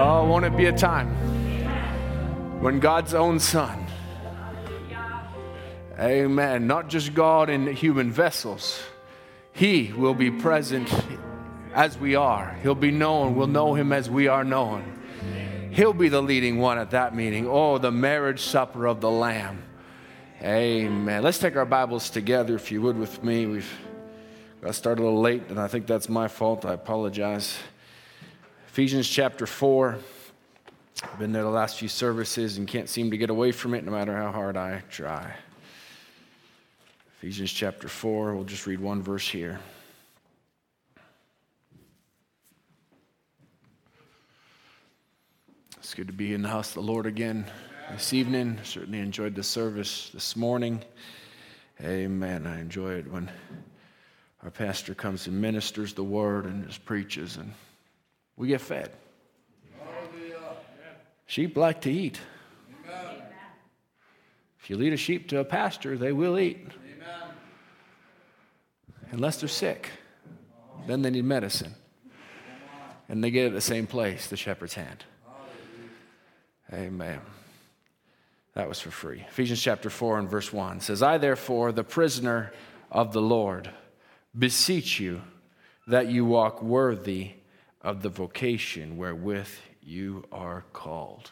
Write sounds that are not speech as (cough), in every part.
Oh, won't it be a time when God's own Son, amen, not just God in human vessels, He will be present as we are. He'll be known. We'll know Him as we are known. He'll be the leading one at that meeting. Oh, the marriage supper of the Lamb. Amen. Let's take our Bibles together, if you would, with me. We've got started a little late, and I think that's my fault. I apologize. Ephesians chapter 4. I've been there the last few services and can't seem to get away from it no matter how hard I try. Ephesians chapter 4, we'll just read one verse here. It's good to be in the house of the Lord again this evening. Certainly enjoyed the service this morning. Amen. I enjoy it when our pastor comes and ministers the word and just preaches, and we get fed. Sheep like to eat. If you lead a sheep to a pasture, they will eat. Unless they're sick, then they need medicine. And they get it at the same place, the shepherd's hand. Amen. That was for free. Ephesians chapter 4 and verse 1 says, I therefore, the prisoner of the Lord, beseech you that you walk worthy of the vocation wherewith you are called.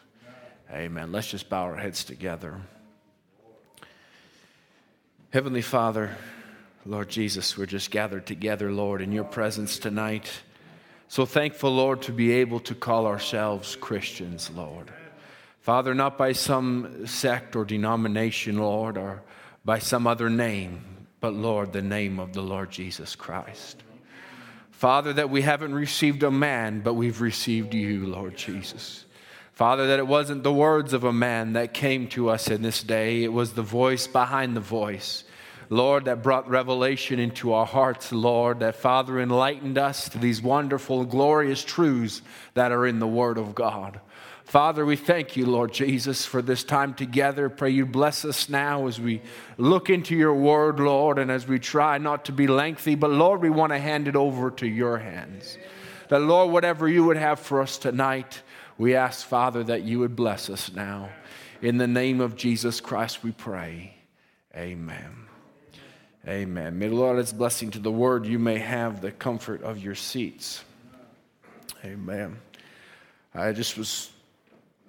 Amen. Let's just bow our heads together. Heavenly Father, Lord Jesus, we're just gathered together, Lord, in your presence tonight. So thankful, Lord, to be able to call ourselves Christians, Lord. Father, not by some sect or denomination, Lord, or by some other name, but Lord, the name of the Lord Jesus Christ. Father, that we haven't received a man, but we've received you, Lord Jesus. Father, that it wasn't the words of a man that came to us in this day, it was the voice behind the voice. Lord, that brought revelation into our hearts, Lord, that Father enlightened us to these wonderful, glorious truths that are in the Word of God. Father, we thank you, Lord Jesus, for this time together. Pray you bless us now as we look into your word, Lord, and as we try not to be lengthy, but Lord, we want to hand it over to your hands. That, Lord, whatever you would have for us tonight, we ask, Father, that you would bless us now. In the name of Jesus Christ, we pray. Amen. Amen. May the Lord blessing to the word. You may have the comfort of your seats. Amen. I just was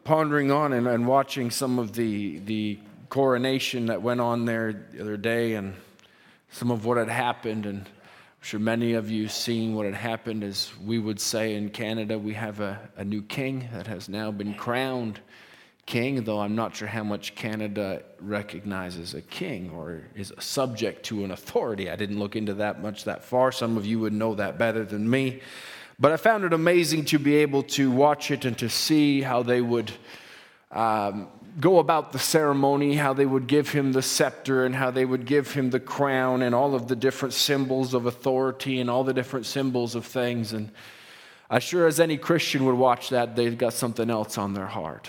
pondering on and, and watching some of the, the coronation that went on there the other day and some of what had happened. And I'm sure many of you seen what had happened. As we would say in Canada, we have a, a new king that has now been crowned king, though I'm not sure how much Canada recognizes a king or is subject to an authority. I didn't look into that much that far. Some of you would know that better than me. But I found it amazing to be able to watch it and to see how they would um, go about the ceremony, how they would give him the scepter and how they would give him the crown and all of the different symbols of authority and all the different symbols of things. And I sure as any Christian would watch that, they've got something else on their heart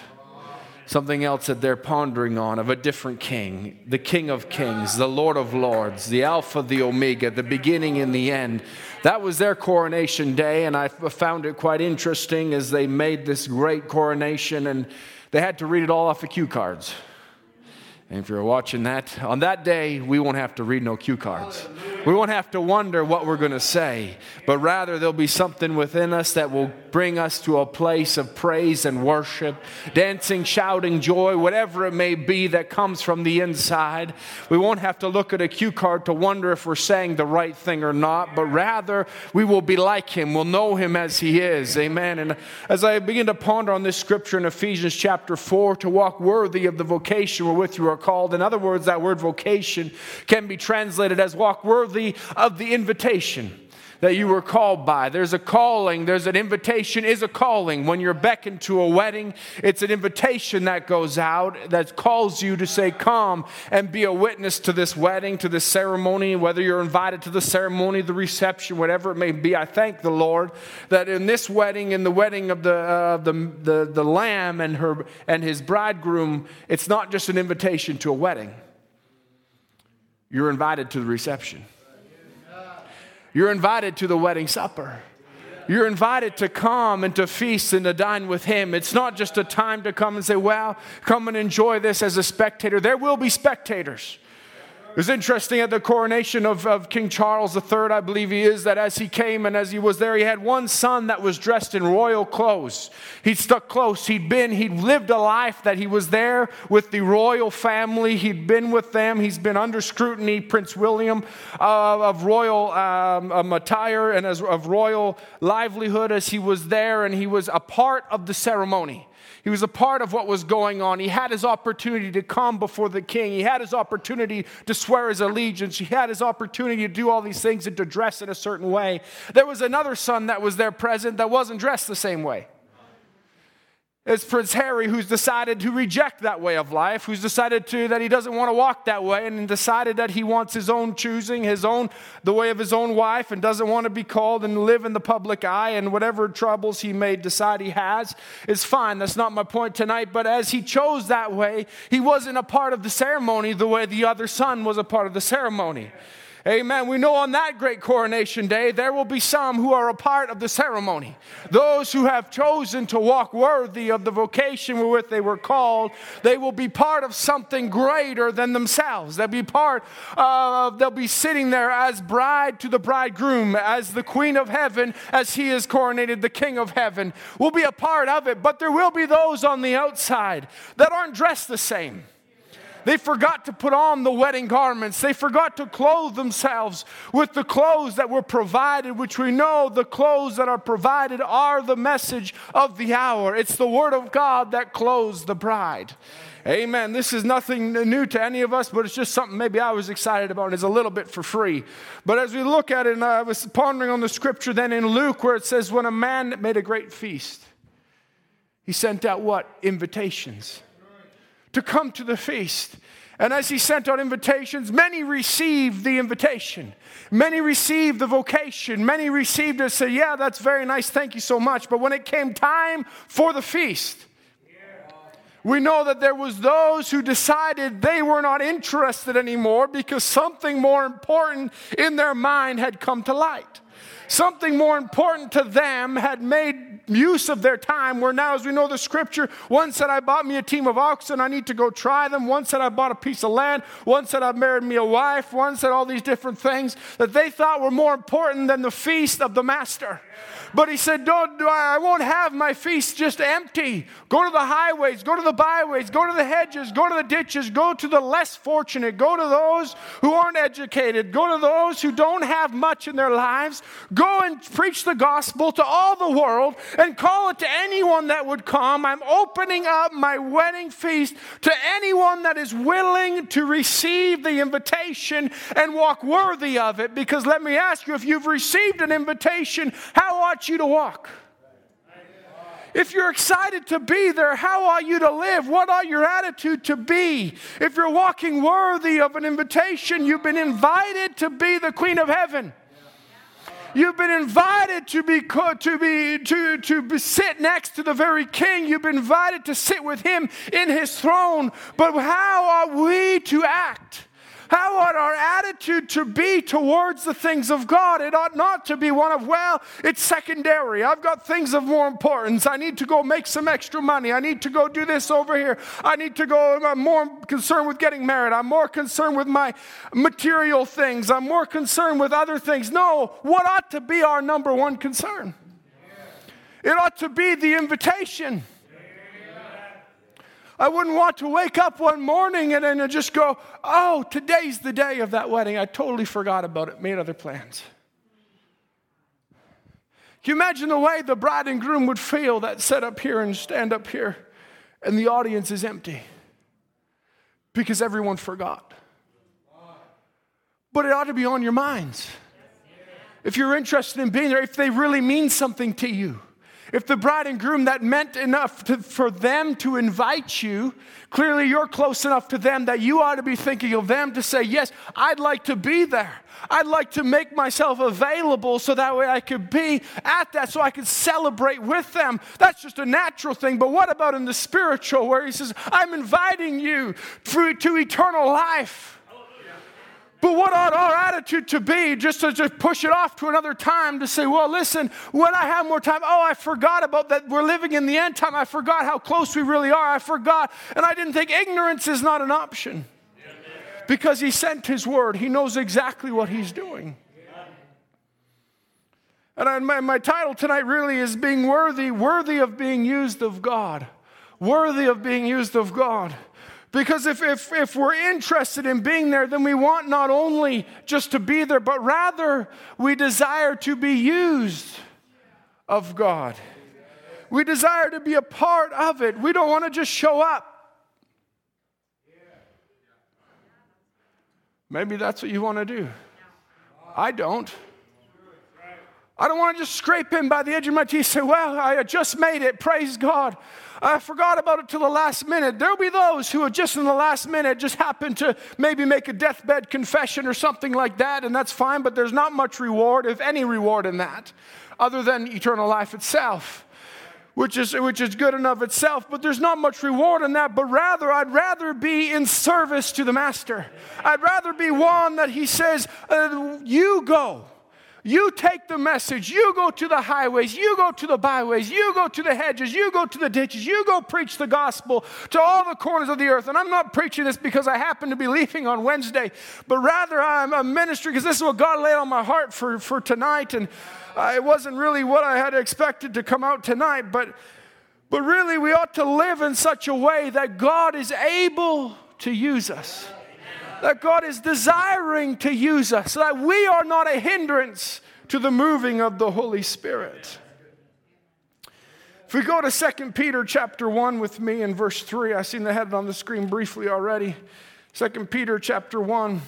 something else that they're pondering on of a different king, the King of Kings, the Lord of Lords, the Alpha, the Omega, the beginning and the end. That was their coronation day, and I found it quite interesting as they made this great coronation, and they had to read it all off the cue cards. And if you're watching that, on that day, we won't have to read no cue cards. We won't have to wonder what we're going to say, but rather there'll be something within us that will bring us to a place of praise and worship, dancing, shouting, joy, whatever it may be that comes from the inside. We won't have to look at a cue card to wonder if we're saying the right thing or not, but rather we will be like him. We'll know him as he is. Amen. And as I begin to ponder on this scripture in Ephesians chapter 4, to walk worthy of the vocation wherewith you are called. In other words, that word vocation can be translated as walk worthy of the invitation that you were called by. There's a calling, there's an invitation, is a calling. When you're beckoned to a wedding, it's an invitation that goes out that calls you to say, Come and be a witness to this wedding, to this ceremony, whether you're invited to the ceremony, the reception, whatever it may be. I thank the Lord that in this wedding, in the wedding of the, uh, the, the, the Lamb and, her, and his bridegroom, it's not just an invitation to a wedding, you're invited to the reception. You're invited to the wedding supper. You're invited to come and to feast and to dine with him. It's not just a time to come and say, well, come and enjoy this as a spectator. There will be spectators. It was interesting at the coronation of, of King Charles III, I believe he is, that as he came and as he was there, he had one son that was dressed in royal clothes. He'd stuck close. He'd been, he'd lived a life that he was there with the royal family. He'd been with them. He's been under scrutiny, Prince William, uh, of royal um, um, attire and as, of royal livelihood as he was there, and he was a part of the ceremony. He was a part of what was going on. He had his opportunity to come before the king. He had his opportunity to swear his allegiance. He had his opportunity to do all these things and to dress in a certain way. There was another son that was there present that wasn't dressed the same way. It's Prince Harry who's decided to reject that way of life, who's decided to that he doesn't want to walk that way, and decided that he wants his own choosing, his own the way of his own wife, and doesn't want to be called and live in the public eye. And whatever troubles he may decide he has is fine. That's not my point tonight. But as he chose that way, he wasn't a part of the ceremony the way the other son was a part of the ceremony. Amen. We know on that great coronation day, there will be some who are a part of the ceremony. Those who have chosen to walk worthy of the vocation wherewith they were called, they will be part of something greater than themselves. They'll be part of, they'll be sitting there as bride to the bridegroom, as the queen of heaven, as he is coronated the king of heaven. We'll be a part of it, but there will be those on the outside that aren't dressed the same. They forgot to put on the wedding garments. They forgot to clothe themselves with the clothes that were provided, which we know the clothes that are provided are the message of the hour. It's the Word of God that clothes the bride. Amen. This is nothing new to any of us, but it's just something maybe I was excited about. and It's a little bit for free. But as we look at it, and I was pondering on the scripture then in Luke where it says, when a man made a great feast, he sent out what? Invitations to come to the feast. And as he sent out invitations, many received the invitation. Many received the vocation. Many received it, said, Yeah, that's very nice, thank you so much. But when it came time for the feast, we know that there was those who decided they were not interested anymore because something more important in their mind had come to light. Something more important to them had made use of their time. Where now, as we know the scripture, one said, I bought me a team of oxen, I need to go try them. One said, I bought a piece of land. One said, I married me a wife. One said, all these different things that they thought were more important than the feast of the master. But he said, Don't, I won't have my feast just empty. Go to the highways, go to the byways, go to the hedges, go to the ditches, go to the less fortunate, go to those who aren't educated, go to those who don't have much in their lives. Go and preach the gospel to all the world and call it to anyone that would come. I'm opening up my wedding feast to anyone that is willing to receive the invitation and walk worthy of it. Because let me ask you, if you've received an invitation, how ought you to walk? If you're excited to be there, how are you to live? What are your attitude to be? If you're walking worthy of an invitation, you've been invited to be the Queen of Heaven. You've been invited to be, to be to, to be, sit next to the very king. You've been invited to sit with him in his throne. But how are we to act? How ought our attitude to be towards the things of God? It ought not to be one of, well, it's secondary. I've got things of more importance. I need to go make some extra money. I need to go do this over here. I need to go, I'm more concerned with getting married. I'm more concerned with my material things. I'm more concerned with other things. No, what ought to be our number one concern? It ought to be the invitation. I wouldn't want to wake up one morning and then just go, oh, today's the day of that wedding. I totally forgot about it, made other plans. Can you imagine the way the bride and groom would feel that set up here and stand up here and the audience is empty because everyone forgot? But it ought to be on your minds. If you're interested in being there, if they really mean something to you. If the bride and groom that meant enough to, for them to invite you, clearly you're close enough to them that you ought to be thinking of them to say, Yes, I'd like to be there. I'd like to make myself available so that way I could be at that, so I could celebrate with them. That's just a natural thing. But what about in the spiritual, where he says, I'm inviting you to eternal life? But what ought our attitude to be just to just push it off to another time to say, well, listen, when I have more time, oh, I forgot about that. We're living in the end time. I forgot how close we really are. I forgot. And I didn't think ignorance is not an option because he sent his word. He knows exactly what he's doing. And my, my title tonight really is being worthy, worthy of being used of God. Worthy of being used of God. Because if, if, if we're interested in being there, then we want not only just to be there, but rather we desire to be used of God. We desire to be a part of it. We don't want to just show up. Maybe that's what you want to do. I don't. I don't want to just scrape in by the edge of my teeth and say, Well, I just made it. Praise God. I forgot about it till the last minute. There'll be those who are just in the last minute just happen to maybe make a deathbed confession or something like that, and that's fine, but there's not much reward, if any reward in that, other than eternal life itself. Which is, which is good enough itself, but there's not much reward in that. But rather, I'd rather be in service to the Master. I'd rather be one that He says, uh, You go. You take the message, you go to the highways, you go to the byways, you go to the hedges, you go to the ditches, you go preach the gospel to all the corners of the earth. And I'm not preaching this because I happen to be leaving on Wednesday, but rather I'm a ministry because this is what God laid on my heart for, for tonight. And it wasn't really what I had expected to come out tonight, but, but really we ought to live in such a way that God is able to use us that God is desiring to use us, so that we are not a hindrance to the moving of the Holy Spirit. If we go to 2 Peter chapter 1 with me in verse 3, I've seen the head on the screen briefly already. 2 Peter chapter 1.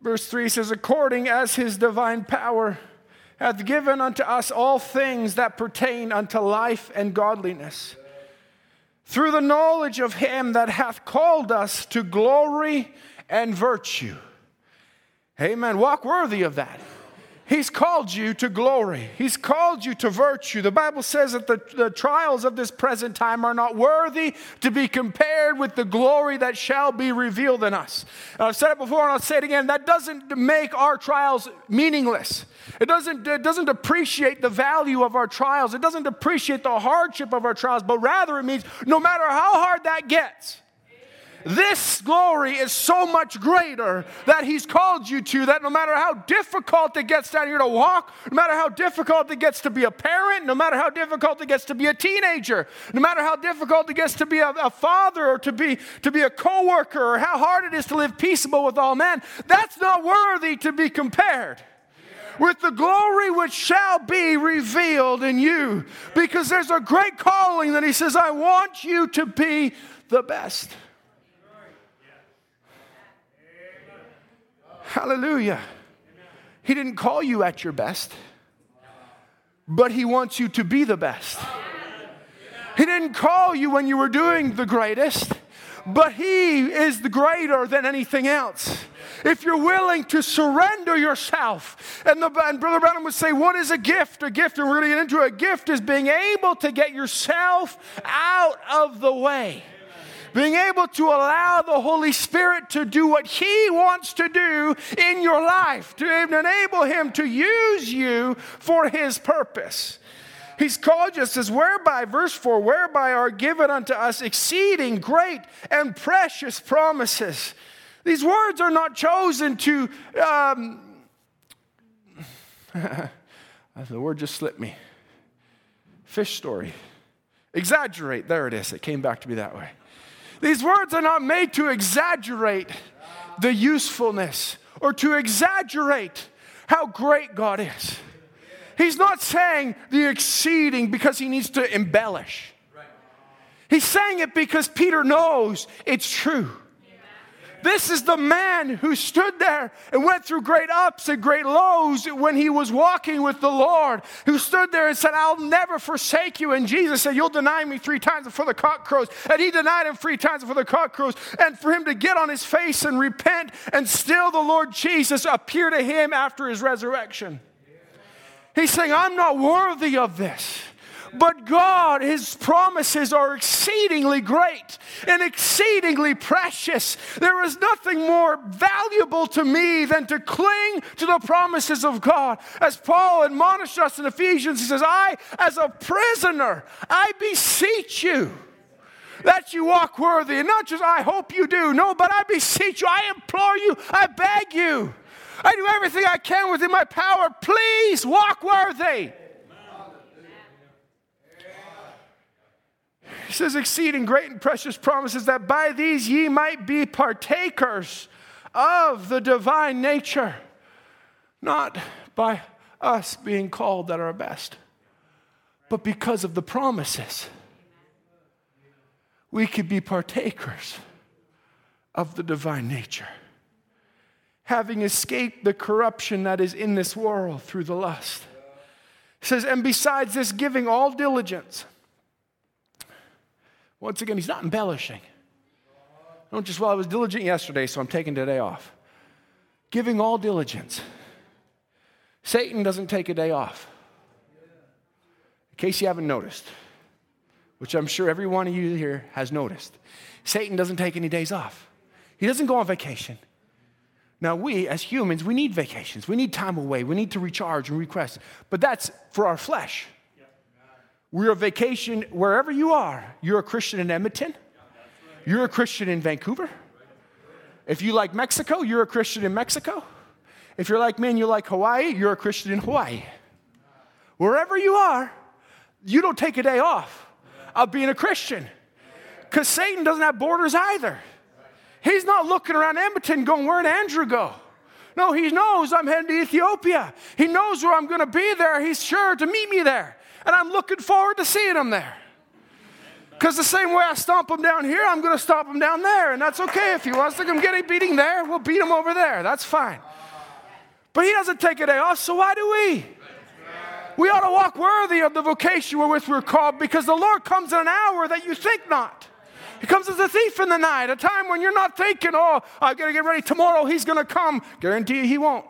Verse 3 says, According as his divine power hath given unto us all things that pertain unto life and godliness, through the knowledge of him that hath called us to glory and virtue. Amen. Walk worthy of that. He's called you to glory. He's called you to virtue. The Bible says that the, the trials of this present time are not worthy to be compared with the glory that shall be revealed in us. And I've said it before and I'll say it again. That doesn't make our trials meaningless. It doesn't, it doesn't appreciate the value of our trials. It doesn't appreciate the hardship of our trials, but rather it means no matter how hard that gets, this glory is so much greater that He's called you to that no matter how difficult it gets down here to walk, no matter how difficult it gets to be a parent, no matter how difficult it gets to be a teenager, no matter how difficult it gets to be a, a father or to be, to be a co worker, or how hard it is to live peaceable with all men, that's not worthy to be compared with the glory which shall be revealed in you. Because there's a great calling that he says, I want you to be the best. Hallelujah. He didn't call you at your best, but He wants you to be the best. He didn't call you when you were doing the greatest, but He is the greater than anything else. If you're willing to surrender yourself, and, the, and Brother Branham would say, What is a gift? A gift, and we're going to get into a gift, is being able to get yourself out of the way being able to allow the Holy Spirit to do what He wants to do in your life, to enable Him to use you for His purpose. He's called you, says, whereby, verse 4, whereby are given unto us exceeding great and precious promises. These words are not chosen to, um, (laughs) the word just slipped me. Fish story. Exaggerate. There it is. It came back to me that way. These words are not made to exaggerate the usefulness or to exaggerate how great God is. He's not saying the exceeding because he needs to embellish. He's saying it because Peter knows it's true. This is the man who stood there and went through great ups and great lows when he was walking with the Lord, who stood there and said, I'll never forsake you. And Jesus said, You'll deny me three times before the cock crows. And he denied him three times before the cock crows. And for him to get on his face and repent, and still the Lord Jesus appear to him after his resurrection. He's saying, I'm not worthy of this. But God, His promises are exceedingly great and exceedingly precious. There is nothing more valuable to me than to cling to the promises of God. As Paul admonished us in Ephesians, he says, I, as a prisoner, I beseech you that you walk worthy. And not just, I hope you do. No, but I beseech you, I implore you, I beg you. I do everything I can within my power. Please walk worthy. He says, exceeding great and precious promises, that by these ye might be partakers of the divine nature, not by us being called at our best, but because of the promises. We could be partakers of the divine nature, having escaped the corruption that is in this world through the lust. He says, and besides this, giving all diligence once again, he's not embellishing. Don't just, well, I was diligent yesterday, so I'm taking today off. Giving all diligence. Satan doesn't take a day off. In case you haven't noticed, which I'm sure every one of you here has noticed, Satan doesn't take any days off. He doesn't go on vacation. Now, we as humans, we need vacations. We need time away. We need to recharge and request. But that's for our flesh. We're a vacation wherever you are. You're a Christian in Edmonton. You're a Christian in Vancouver. If you like Mexico, you're a Christian in Mexico. If you're like me and you like Hawaii, you're a Christian in Hawaii. Wherever you are, you don't take a day off of being a Christian. Because Satan doesn't have borders either. He's not looking around Edmonton going, Where'd Andrew go? No, he knows I'm heading to Ethiopia. He knows where I'm going to be there. He's sure to meet me there and I'm looking forward to seeing them there. Because the same way I stomp them down here, I'm going to stomp them down there, and that's okay. If he wants to come get a beating there, we'll beat him over there. That's fine. But he doesn't take a day off, so why do we? We ought to walk worthy of the vocation wherewith we're called because the Lord comes in an hour that you think not. He comes as a thief in the night, a time when you're not thinking, oh, I've got to get ready tomorrow, he's going to come. Guarantee you he won't.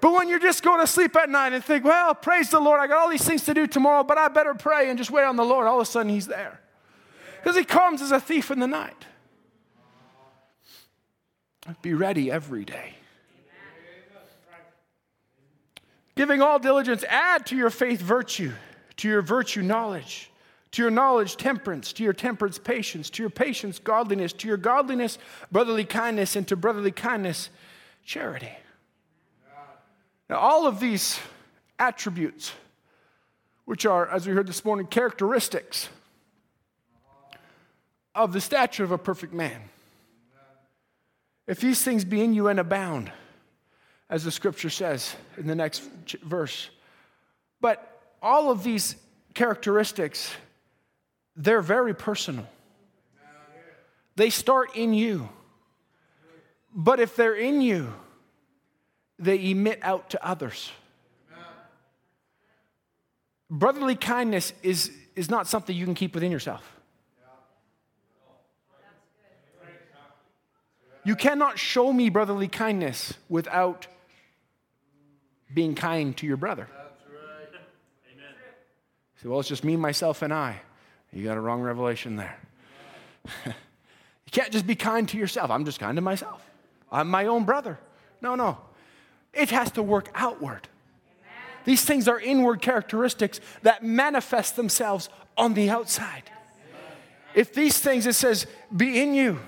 But when you're just going to sleep at night and think, well, praise the Lord, I got all these things to do tomorrow, but I better pray and just wait on the Lord, all of a sudden He's there. Because He comes as a thief in the night. Be ready every day. Giving all diligence, add to your faith virtue, to your virtue knowledge, to your knowledge temperance, to your temperance patience, to your patience godliness, to your godliness brotherly kindness, and to brotherly kindness charity. Now, all of these attributes, which are, as we heard this morning, characteristics of the stature of a perfect man, if these things be in you and abound, as the scripture says in the next verse, but all of these characteristics, they're very personal. They start in you. But if they're in you, they emit out to others. Brotherly kindness is, is not something you can keep within yourself. You cannot show me brotherly kindness without being kind to your brother. So, well, it's just me, myself, and I. You got a wrong revelation there. (laughs) you can't just be kind to yourself. I'm just kind to myself. I'm my own brother. No, no. It has to work outward. These things are inward characteristics that manifest themselves on the outside. If these things, it says, be in you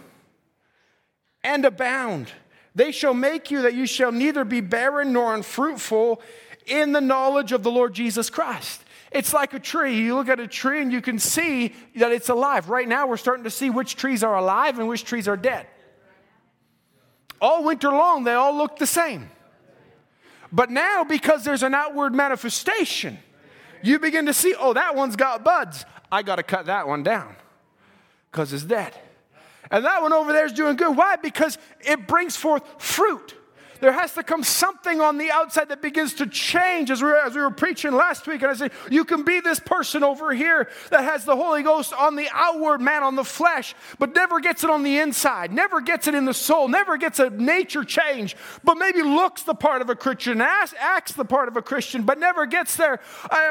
and abound, they shall make you that you shall neither be barren nor unfruitful in the knowledge of the Lord Jesus Christ. It's like a tree. You look at a tree and you can see that it's alive. Right now, we're starting to see which trees are alive and which trees are dead. All winter long, they all look the same. But now, because there's an outward manifestation, you begin to see, oh, that one's got buds. I got to cut that one down because it's dead. And that one over there is doing good. Why? Because it brings forth fruit. There has to come something on the outside that begins to change. As we, were, as we were preaching last week, and I said, You can be this person over here that has the Holy Ghost on the outward man, on the flesh, but never gets it on the inside, never gets it in the soul, never gets a nature change, but maybe looks the part of a Christian, acts, the part of a Christian, but never gets there.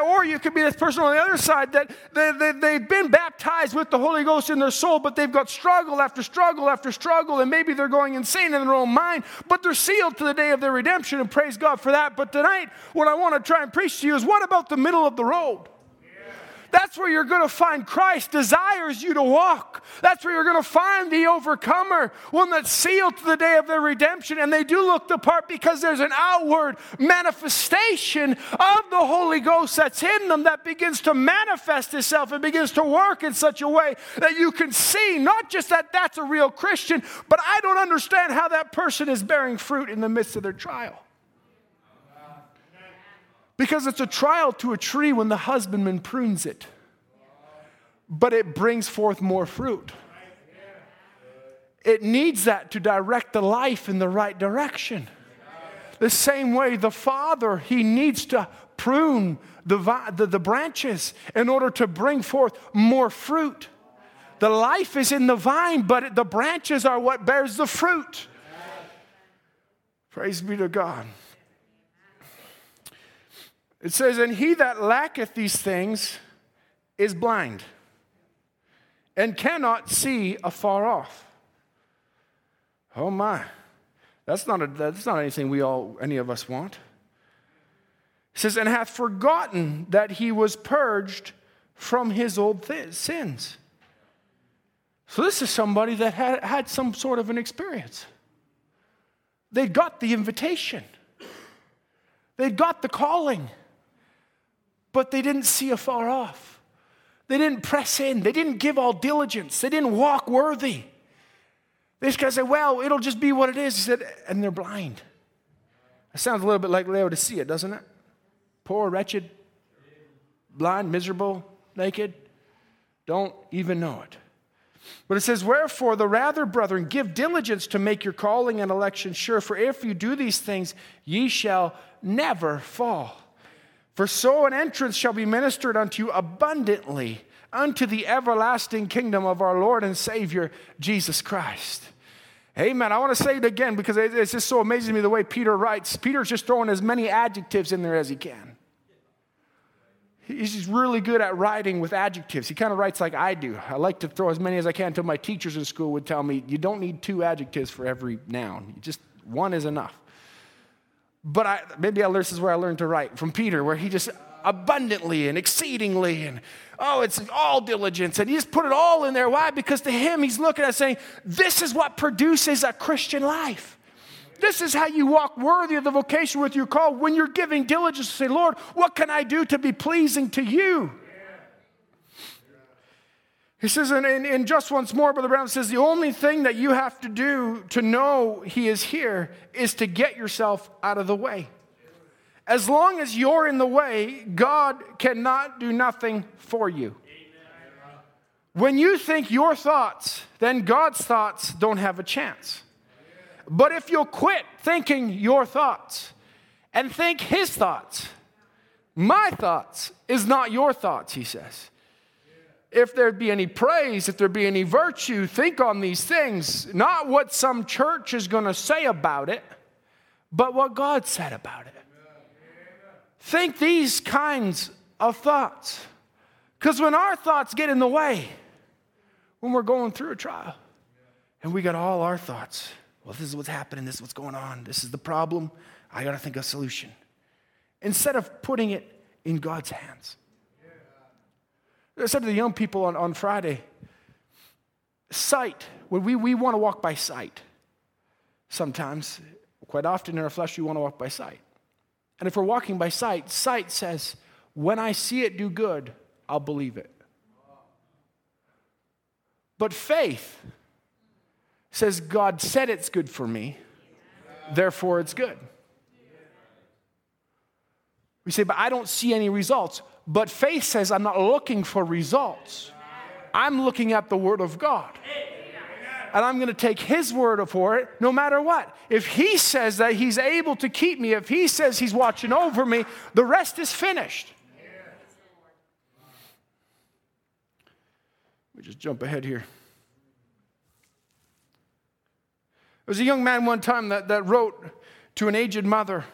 Or you could be this person on the other side that they, they, they've been baptized with the Holy Ghost in their soul, but they've got struggle after struggle after struggle, and maybe they're going insane in their own mind, but they're sealed to the day of their redemption, and praise God for that. But tonight, what I want to try and preach to you is what about the middle of the road? That's where you're going to find Christ desires you to walk. That's where you're going to find the overcomer, one that's sealed to the day of their redemption. And they do look the part because there's an outward manifestation of the Holy Ghost that's in them that begins to manifest itself and begins to work in such a way that you can see not just that that's a real Christian, but I don't understand how that person is bearing fruit in the midst of their trial. Because it's a trial to a tree when the husbandman prunes it, but it brings forth more fruit. It needs that to direct the life in the right direction. The same way the father, he needs to prune the, the, the branches in order to bring forth more fruit. The life is in the vine, but the branches are what bears the fruit. Praise be to God. It says, And he that lacketh these things is blind and cannot see afar off. Oh my. That's not, a, that's not anything we all, any of us want. It says, and hath forgotten that he was purged from his old th- sins. So this is somebody that had, had some sort of an experience. They got the invitation. They got the calling but they didn't see afar off. They didn't press in. They didn't give all diligence. They didn't walk worthy. This guy said, Well, it'll just be what it is. He said, And they're blind. That sounds a little bit like Laodicea, doesn't it? Poor, wretched, blind, miserable, naked. Don't even know it. But it says, Wherefore, the rather, brethren, give diligence to make your calling and election sure, for if you do these things, ye shall never fall. For so an entrance shall be ministered unto you abundantly unto the everlasting kingdom of our Lord and Savior, Jesus Christ. Amen. I want to say it again because it's just so amazing to me the way Peter writes. Peter's just throwing as many adjectives in there as he can. He's just really good at writing with adjectives. He kind of writes like I do. I like to throw as many as I can until my teachers in school would tell me, you don't need two adjectives for every noun. Just one is enough. But I, maybe I, this is where I learned to write from Peter, where he just abundantly and exceedingly and oh, it's all diligence. And he just put it all in there. Why? Because to him, he's looking at saying, this is what produces a Christian life. This is how you walk worthy of the vocation with your call when you're giving diligence to say, Lord, what can I do to be pleasing to you? He says, and, and, and, just once more, Brother Branham says, the only thing that you have to do to know He is here is to get yourself out of the way. As long as you're in the way, God cannot do nothing for you. When you think your thoughts, then God's thoughts don't have a chance. But if you'll quit thinking your thoughts and think His thoughts, my thoughts is not your thoughts, He says if there be any praise, if there be any virtue, think on these things. Not what some church is going to say about it, but what God said about it. Think these kinds of thoughts. Because when our thoughts get in the way, when we're going through a trial, and we got all our thoughts, well, this is what's happening, this is what's going on, this is the problem, I got to think of a solution. Instead of putting it in God's hands. I said to the young people on, on Friday, sight, when we, we want to walk by sight, sometimes, quite often in our flesh, we want to walk by sight. And if we're walking by sight, sight says, when I see it do good, I'll believe it. But faith says, God said it's good for me, therefore it's good. We say, but I don't see any results. But faith says, I'm not looking for results. I'm looking at the Word of God. And I'm going to take His word for it no matter what. If He says that He's able to keep me, if He says He's watching over me, the rest is finished. Let me just jump ahead here. There was a young man one time that, that wrote to an aged mother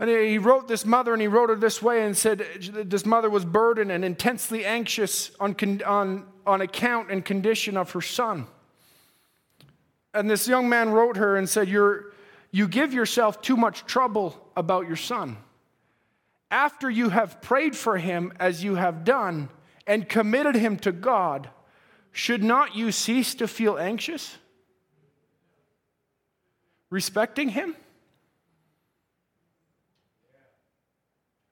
and he wrote this mother, and he wrote her this way and said this mother was burdened and intensely anxious on, on, on account and condition of her son. And this young man wrote her and said, You're, You give yourself too much trouble about your son. After you have prayed for him as you have done and committed him to God, should not you cease to feel anxious? Respecting him?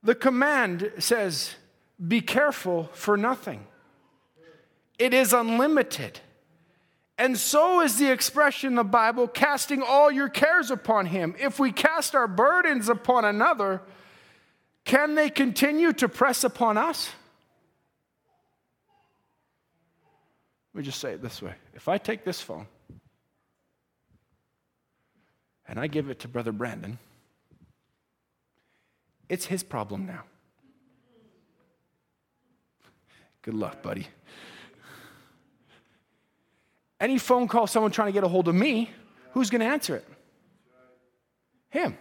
The command says, Be careful for nothing. It is unlimited. And so is the expression in the Bible, casting all your cares upon him. If we cast our burdens upon another, can they continue to press upon us? Let me just say it this way if I take this phone and I give it to Brother Brandon, it's his problem now. Good luck, buddy. Any phone call, someone trying to get a hold of me, who's going to answer it? Him.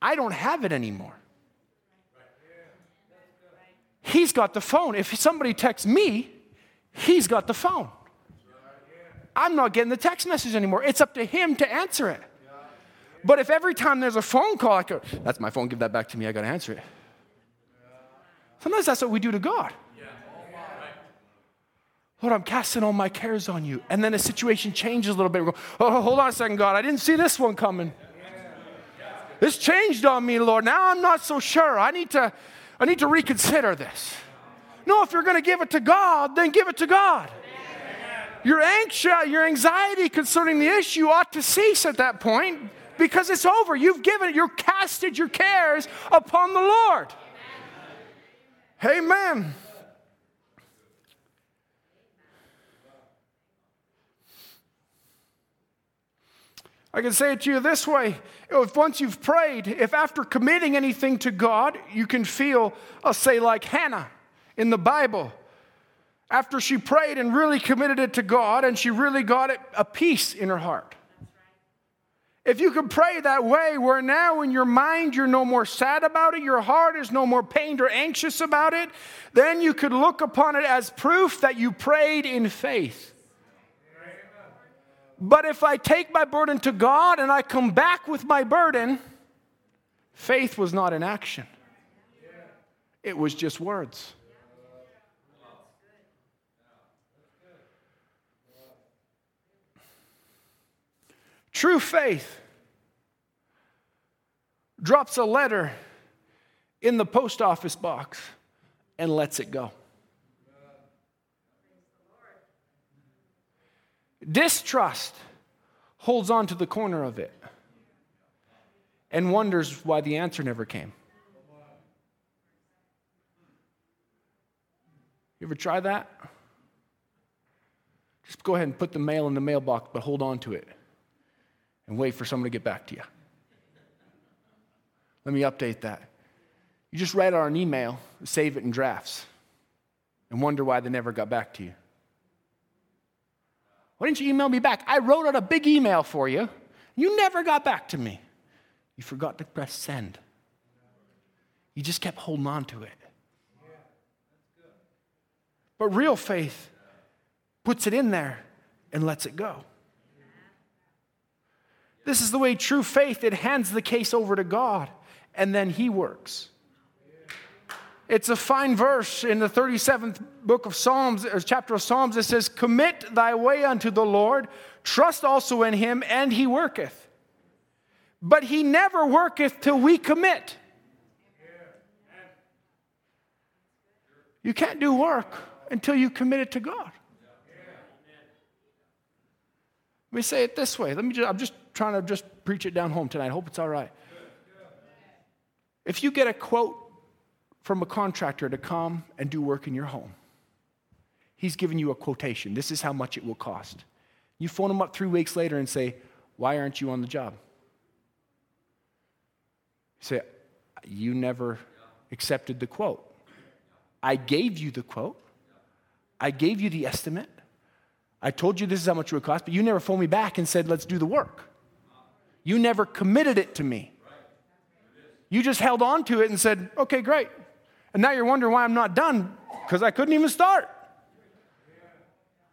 I don't have it anymore. He's got the phone. If somebody texts me, he's got the phone. I'm not getting the text message anymore. It's up to him to answer it. But if every time there's a phone call, I go, that's my phone, give that back to me, I got to answer it. Sometimes that's what we do to God. Lord, I'm casting all my cares on you. And then the situation changes a little bit. We go, oh, hold on a second, God. I didn't see this one coming. This changed on me, Lord. Now I'm not so sure. I need to, I need to reconsider this. No, if you're going to give it to God, then give it to God. Your anxiety, your anxiety concerning the issue ought to cease at that point because it's over. You've given it, you've casted your cares upon the Lord. Amen. Amen. I can say it to you this way. If once you've prayed, if after committing anything to God, you can feel, I'll say, like Hannah in the Bible, after she prayed and really committed it to God and she really got it, a peace in her heart. If you could pray that way, where now in your mind you're no more sad about it, your heart is no more pained or anxious about it, then you could look upon it as proof that you prayed in faith. But if I take my burden to God and I come back with my burden, faith was not in action, it was just words. True faith drops a letter in the post office box and lets it go. Distrust holds on to the corner of it and wonders why the answer never came. You ever try that? Just go ahead and put the mail in the mailbox, but hold on to it and wait for someone to get back to you. Let me update that. You just write out an email, save it in drafts, and wonder why they never got back to you. Why didn't you email me back? I wrote out a big email for you. You never got back to me. You forgot to press send. You just kept holding on to it. But real faith puts it in there and lets it go. This is the way true faith, it hands the case over to God and then He works. It's a fine verse in the 37th book of Psalms, or chapter of Psalms. It says, Commit thy way unto the Lord, trust also in him, and he worketh. But he never worketh till we commit. You can't do work until you commit it to God. Let me say it this way. Let me just, I'm just trying to just preach it down home tonight. I hope it's all right. If you get a quote from a contractor to come and do work in your home, he's giving you a quotation. This is how much it will cost. You phone him up three weeks later and say, Why aren't you on the job? You say, You never accepted the quote. I gave you the quote, I gave you the estimate. I told you this is how much it would cost, but you never phoned me back and said, Let's do the work. You never committed it to me. You just held on to it and said, okay, great. And now you're wondering why I'm not done because I couldn't even start.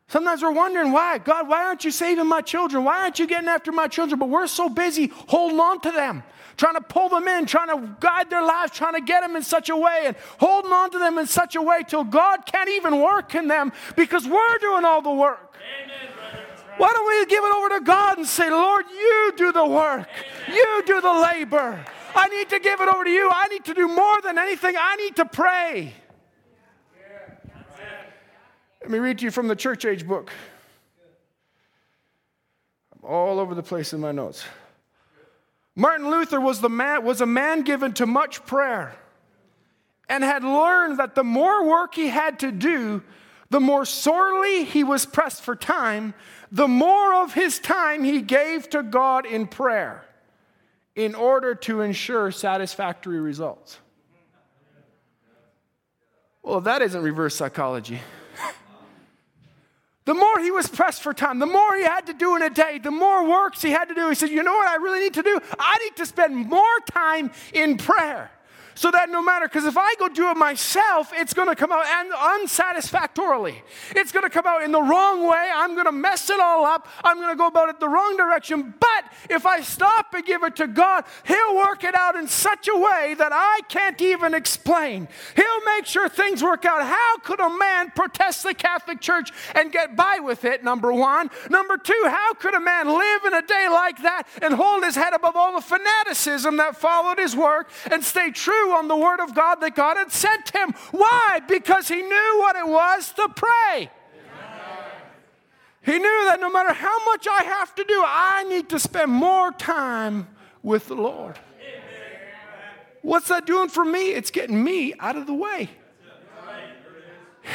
Sometimes we're wondering why. God, why aren't you saving my children? Why aren't you getting after my children? But we're so busy holding on to them, trying to pull them in, trying to guide their lives, trying to get them in such a way and holding on to them in such a way till God can't even work in them because we're doing all the work. Amen, why don't we give it over to God and say, Lord, you do the work, you do the labor. I need to give it over to you. I need to do more than anything. I need to pray. Let me read to you from the church age book. I'm all over the place in my notes. Martin Luther was, the man, was a man given to much prayer and had learned that the more work he had to do, the more sorely he was pressed for time, the more of his time he gave to God in prayer in order to ensure satisfactory results. Well, that isn't reverse psychology. The more he was pressed for time, the more he had to do in a day, the more works he had to do. He said, You know what I really need to do? I need to spend more time in prayer so that no matter, because if I go do it myself, it's going to come out unsatisfactorily. It's going to come out in the wrong way. I'm going to mess it all up. I'm going to go about it the wrong direction. But if I stop and give it to God, He'll work it out in such a way that I can't even explain. He'll make sure things work out. How could a man protest the Catholic Church and get by with it? Number one. Number two, how could a man live in a day like that and hold his head above all the fanaticism that followed his work and stay true on the word of God that God had sent him. Why? Because he knew what it was to pray. He knew that no matter how much I have to do, I need to spend more time with the Lord. What's that doing for me? It's getting me out of the way.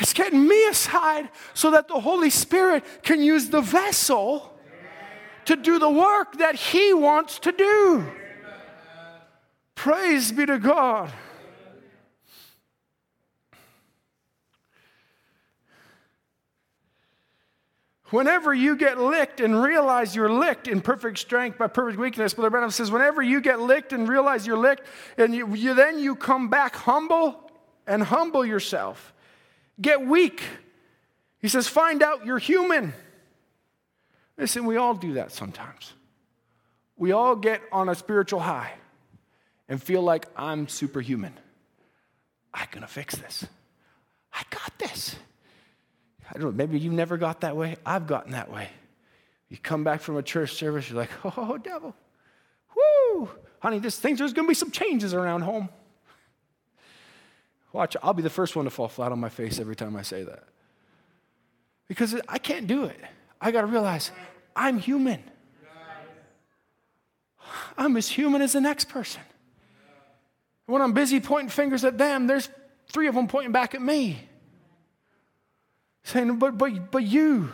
It's getting me aside so that the Holy Spirit can use the vessel to do the work that He wants to do. Praise be to God. Whenever you get licked and realize you're licked in perfect strength by perfect weakness, Brother Branham says, whenever you get licked and realize you're licked, and you, you, then you come back humble and humble yourself. Get weak. He says, find out you're human. Listen, we all do that sometimes. We all get on a spiritual high and feel like I'm superhuman. I'm going to fix this. I got this. I don't know, maybe you've never got that way. I've gotten that way. You come back from a church service, you're like, (laughs) oh, devil. Woo! Honey, this things, there's going to be some changes around home. Watch, I'll be the first one to fall flat on my face every time I say that. Because I can't do it. I got to realize I'm human. I'm as human as the next person. When I'm busy pointing fingers at them, there's three of them pointing back at me. Saying, but, but, but you.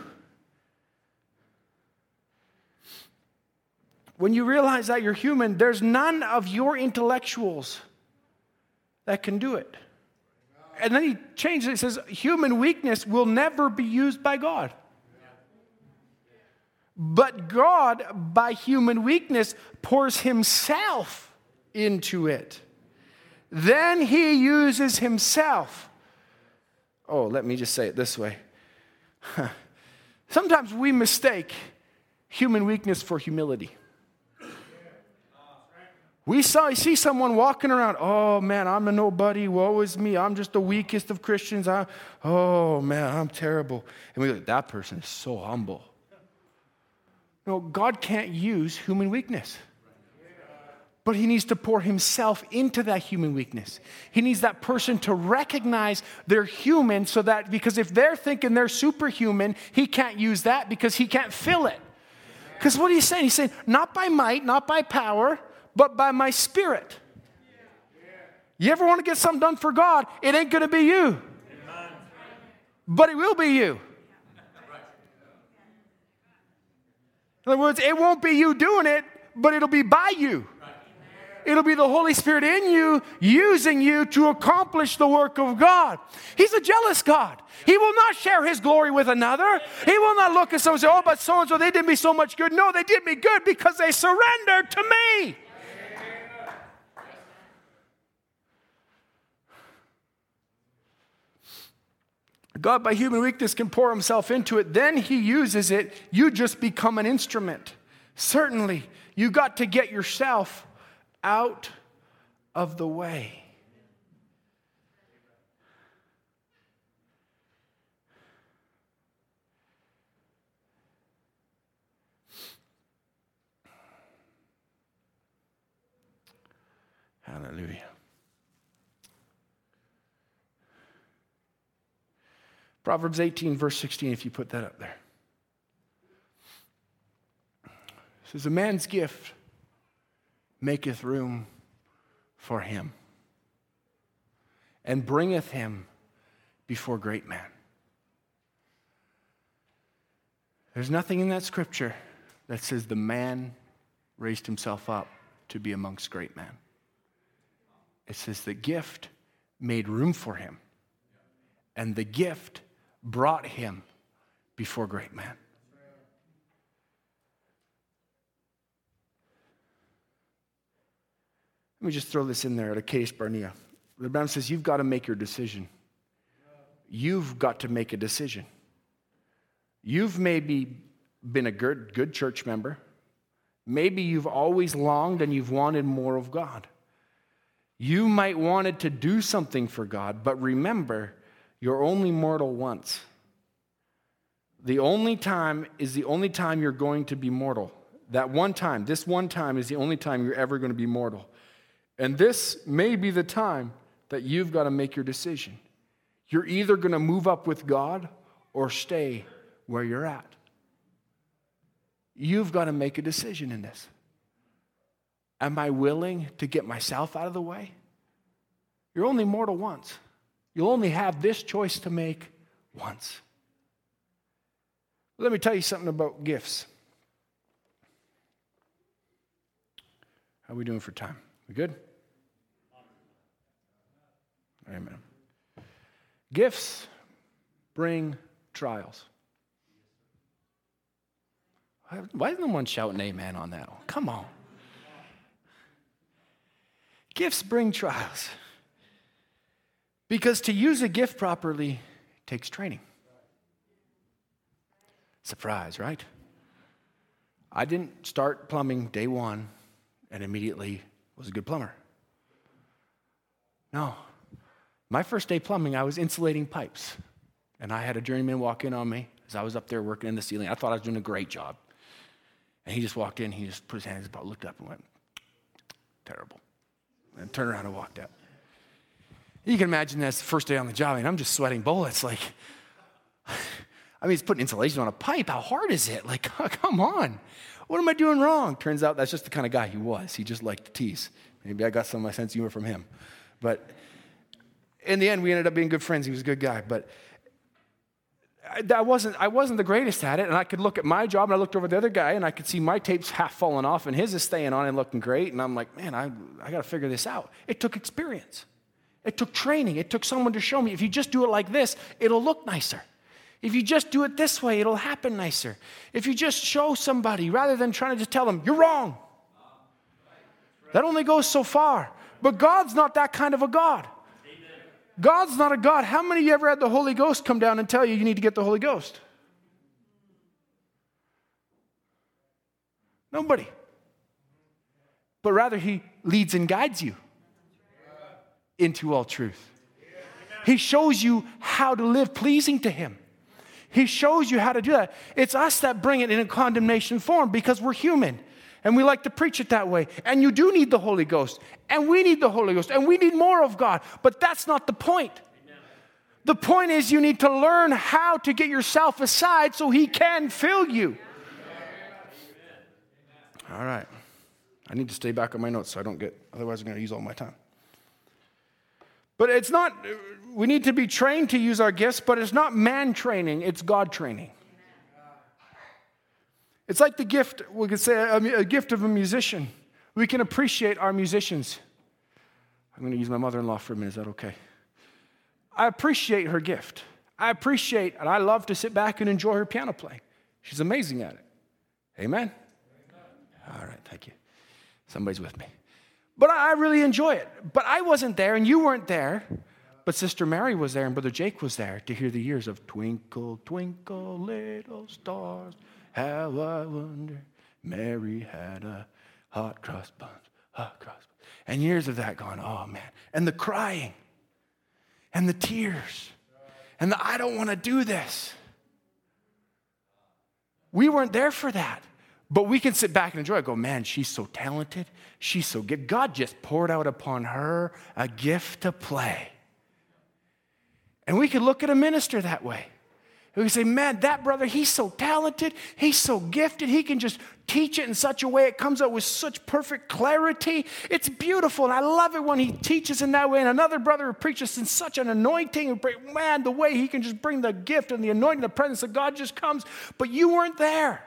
When you realize that you're human, there's none of your intellectuals that can do it. and then he changes it. He says, human weakness will never be used by God. But God, by human weakness, pours himself into it. Then he uses himself. Oh, let me just say it this way. (laughs) Sometimes we mistake human weakness for humility. We saw, see someone walking around, oh man, I'm a nobody, woe is me, I'm just the weakest of Christians. I, oh man, I'm terrible. And we go, that person is so humble. No, God can't use human weakness. But he needs to pour himself into that human weakness. He needs that person to recognize they're human so that, because if they're thinking they're superhuman, he can't use that because he can't fill it. Because what he's saying, he's saying, not by might, not by power, but by my spirit. You ever want to get something done for God? It ain't going to be you, but it will be you. In other words, it won't be you doing it, but it'll be by you. It'll be the Holy Spirit in you, using you to accomplish the work of God. He's a jealous God. He will not share his glory with another. He will not look at someone and say, Oh, but so and so, they did me so much good. No, they did me good because they surrendered to me. God, by human weakness, can pour himself into it. Then he uses it. You just become an instrument. Certainly, you got to get yourself out of the way. Hallelujah. Proverbs 18, verse 16, if you put that up there. It says, A man's gift maketh room for him and bringeth him before great men. There's nothing in that scripture that says the man raised himself up to be amongst great men. It says the gift made room for him, and the gift brought him before great men. Let me just throw this in there at a Kadesh Barnea. The Bible says you've got to make your decision. You've got to make a decision. You've maybe been a good, good church member. Maybe you've always longed and you've wanted more of God. You might wanted to do something for God, but remember, you're only mortal once. The only time is the only time you're going to be mortal. That one time, this one time is the only time you're ever going to be mortal. And this may be the time that you've got to make your decision. You're either going to move up with God or stay where you're at. You've got to make a decision in this. Am I willing to get myself out of the way? You're only mortal once. You'll only have this choice to make once. Let me tell you something about gifts. How are we doing for time? We good? Amen. Gifts bring trials. Why isn't no one shouting amen on that one? Come on. Gifts bring trials. Because to use a gift properly takes training. Surprise, right? I didn't start plumbing day one and immediately was a good plumber. No. My first day plumbing, I was insulating pipes. And I had a journeyman walk in on me as I was up there working in the ceiling. I thought I was doing a great job. And he just walked in, he just put his hands about, looked up and went, terrible. And turned around and walked out. You can imagine that's the first day on the job, and I'm just sweating bullets. Like, (sighs) I mean, he's putting insulation on a pipe. How hard is it? Like, (laughs) come on. What am I doing wrong? Turns out that's just the kind of guy he was. He just liked to tease. Maybe I got some of my sense of humor from him. But in the end, we ended up being good friends. He was a good guy. But I wasn't, I wasn't the greatest at it. And I could look at my job and I looked over the other guy and I could see my tapes half falling off and his is staying on and looking great. And I'm like, man, I, I got to figure this out. It took experience. It took training. It took someone to show me if you just do it like this, it'll look nicer. If you just do it this way, it'll happen nicer. If you just show somebody rather than trying to just tell them, you're wrong. That only goes so far. But God's not that kind of a God. God's not a God. How many of you ever had the Holy Ghost come down and tell you you need to get the Holy Ghost? Nobody. But rather, He leads and guides you into all truth. He shows you how to live pleasing to Him. He shows you how to do that. It's us that bring it in a condemnation form because we're human and we like to preach it that way. And you do need the Holy Ghost, and we need the Holy Ghost, and we need more of God. But that's not the point. The point is, you need to learn how to get yourself aside so He can fill you. All right. I need to stay back on my notes so I don't get, otherwise, I'm going to use all my time. But it's not, we need to be trained to use our gifts, but it's not man training, it's God training. It's like the gift, we could say, a, gift of a musician. We can appreciate our musicians. I'm going to use my mother in law for a minute. Is that okay? I appreciate her gift. I appreciate and I love to sit back and enjoy her piano playing. She's amazing at it. Amen? All right, thank you. Somebody's with me. But I really enjoy it. But I wasn't there and you weren't there. But Sister Mary was there and Brother Jake was there to hear the years of Twinkle, Twinkle, Little Stars. How I wonder. Mary had a hot cross buns, hot cross buns. And years of that going, oh man. And the crying and the tears and the I don't want to do this. We weren't there for that. But we can sit back and enjoy it. Go, man, she's so talented. She's so good. God just poured out upon her a gift to play. And we could look at a minister that way. We say, man, that brother, he's so talented, he's so gifted, he can just teach it in such a way it comes out with such perfect clarity. It's beautiful, and I love it when he teaches in that way. And another brother who preaches in such an anointing, man, the way he can just bring the gift and the anointing, the presence of God just comes. But you weren't there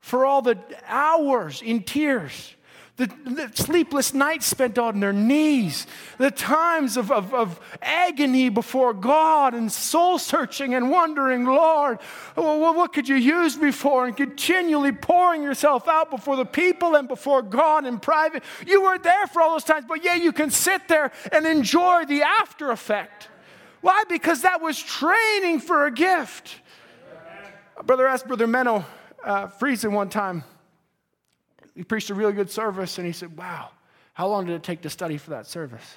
for all the hours in tears the, the, sleepless nights spent on their knees, the times of, of, of agony before God and soul searching and wondering, Lord, well, what could you use me for? And continually pouring yourself out before the people and before God in private. You weren't there for all those times, but yeah, you can sit there and enjoy the after effect. Why? Because that was training for a gift. Brother asked Brother Menno uh, Friesen one time he preached a really good service, and he said, Wow, how long did it take to study for that service?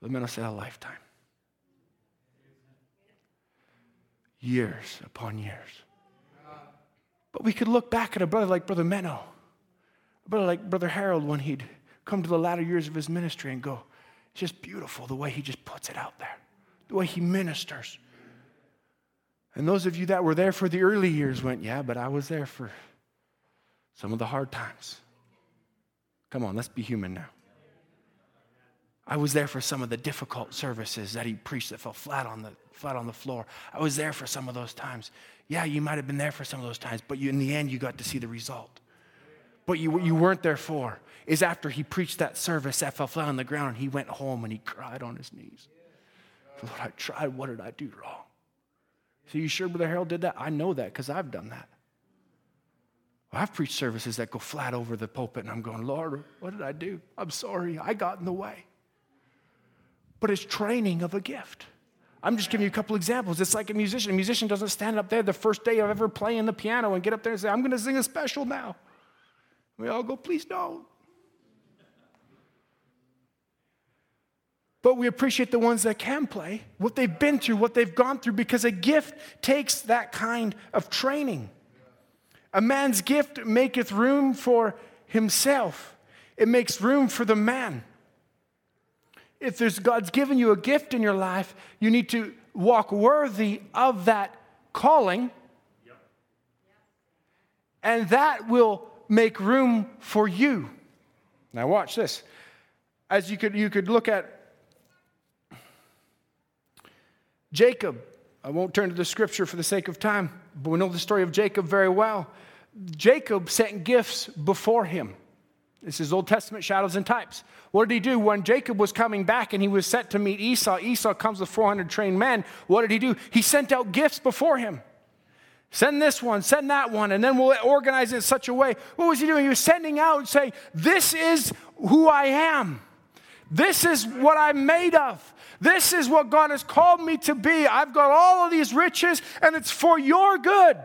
The men said, A lifetime. Years upon years. But we could look back at a brother like Brother Menno, a brother like Brother Harold when he'd come to the latter years of his ministry and go, It's just beautiful the way he just puts it out there, the way he ministers. And those of you that were there for the early years went, Yeah, but I was there for some of the hard times. Come on, let's be human now. I was there for some of the difficult services that he preached that fell flat on the, flat on the floor. I was there for some of those times. Yeah, you might have been there for some of those times, but you, in the end, you got to see the result. But you, what you weren't there for is after he preached that service that fell flat on the ground, he went home and he cried on his knees. Lord, I tried. What did I do wrong? So you sure Brother Harold did that? I know that because I've done that. I've preached services that go flat over the pulpit, and I'm going, Lord, what did I do? I'm sorry, I got in the way. But it's training of a gift. I'm just giving you a couple examples. It's like a musician. A musician doesn't stand up there the first day of ever playing the piano and get up there and say, I'm going to sing a special now. We all go, please don't. But we appreciate the ones that can play, what they've been through, what they've gone through, because a gift takes that kind of training. A man's gift maketh room for himself, it makes room for the man. If there's God's given you a gift in your life, you need to walk worthy of that calling. And that will make room for you. Now, watch this. As you could, you could look at Jacob. I won't turn to the scripture for the sake of time, but we know the story of Jacob very well. Jacob sent gifts before him. This is Old Testament shadows and types. What did he do? When Jacob was coming back and he was set to meet Esau, Esau comes with 400 trained men. What did he do? He sent out gifts before him. Send this one, send that one, and then we'll organize it in such a way. What was he doing? He was sending out and saying, This is who I am. This is what I'm made of. This is what God has called me to be. I've got all of these riches, and it's for your good.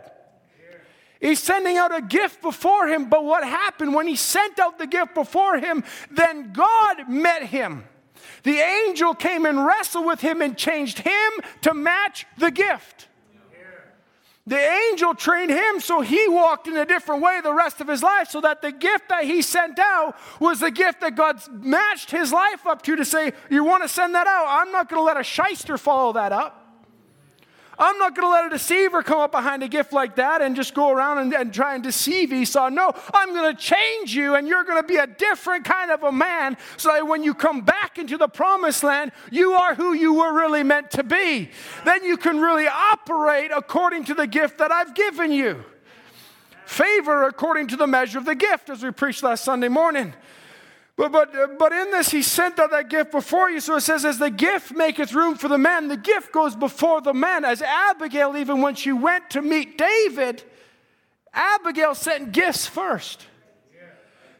He's sending out a gift before him, but what happened when he sent out the gift before him? Then God met him. The angel came and wrestled with him and changed him to match the gift. The angel trained him so he walked in a different way the rest of his life, so that the gift that he sent out was the gift that God matched his life up to to say, You want to send that out? I'm not going to let a shyster follow that up. I'm not going to let a deceiver come up behind a gift like that and just go around and, and try and deceive Esau. No, I'm going to change you and you're going to be a different kind of a man so that when you come back into the promised land, you are who you were really meant to be. Then you can really operate according to the gift that I've given you. Favor according to the measure of the gift, as we preached last Sunday morning. But, but, but in this, he sent out that gift before you. So it says, as the gift maketh room for the man, the gift goes before the man. As Abigail, even when she went to meet David, Abigail sent gifts first.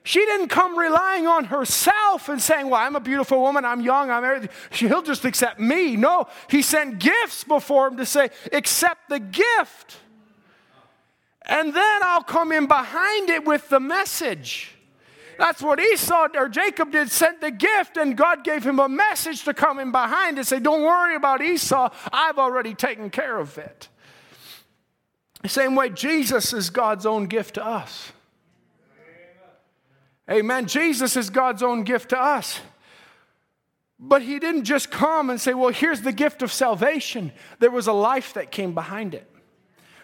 She didn't come relying on herself and saying, Well, I'm a beautiful woman, I'm young, I'm married. He'll just accept me. No, he sent gifts before him to say, Accept the gift. And then I'll come in behind it with the message. That's what Esau or Jacob did, sent the gift, and God gave him a message to come in behind and say, Don't worry about Esau, I've already taken care of it. The same way Jesus is God's own gift to us. Amen. Jesus is God's own gift to us. But he didn't just come and say, Well, here's the gift of salvation. There was a life that came behind it.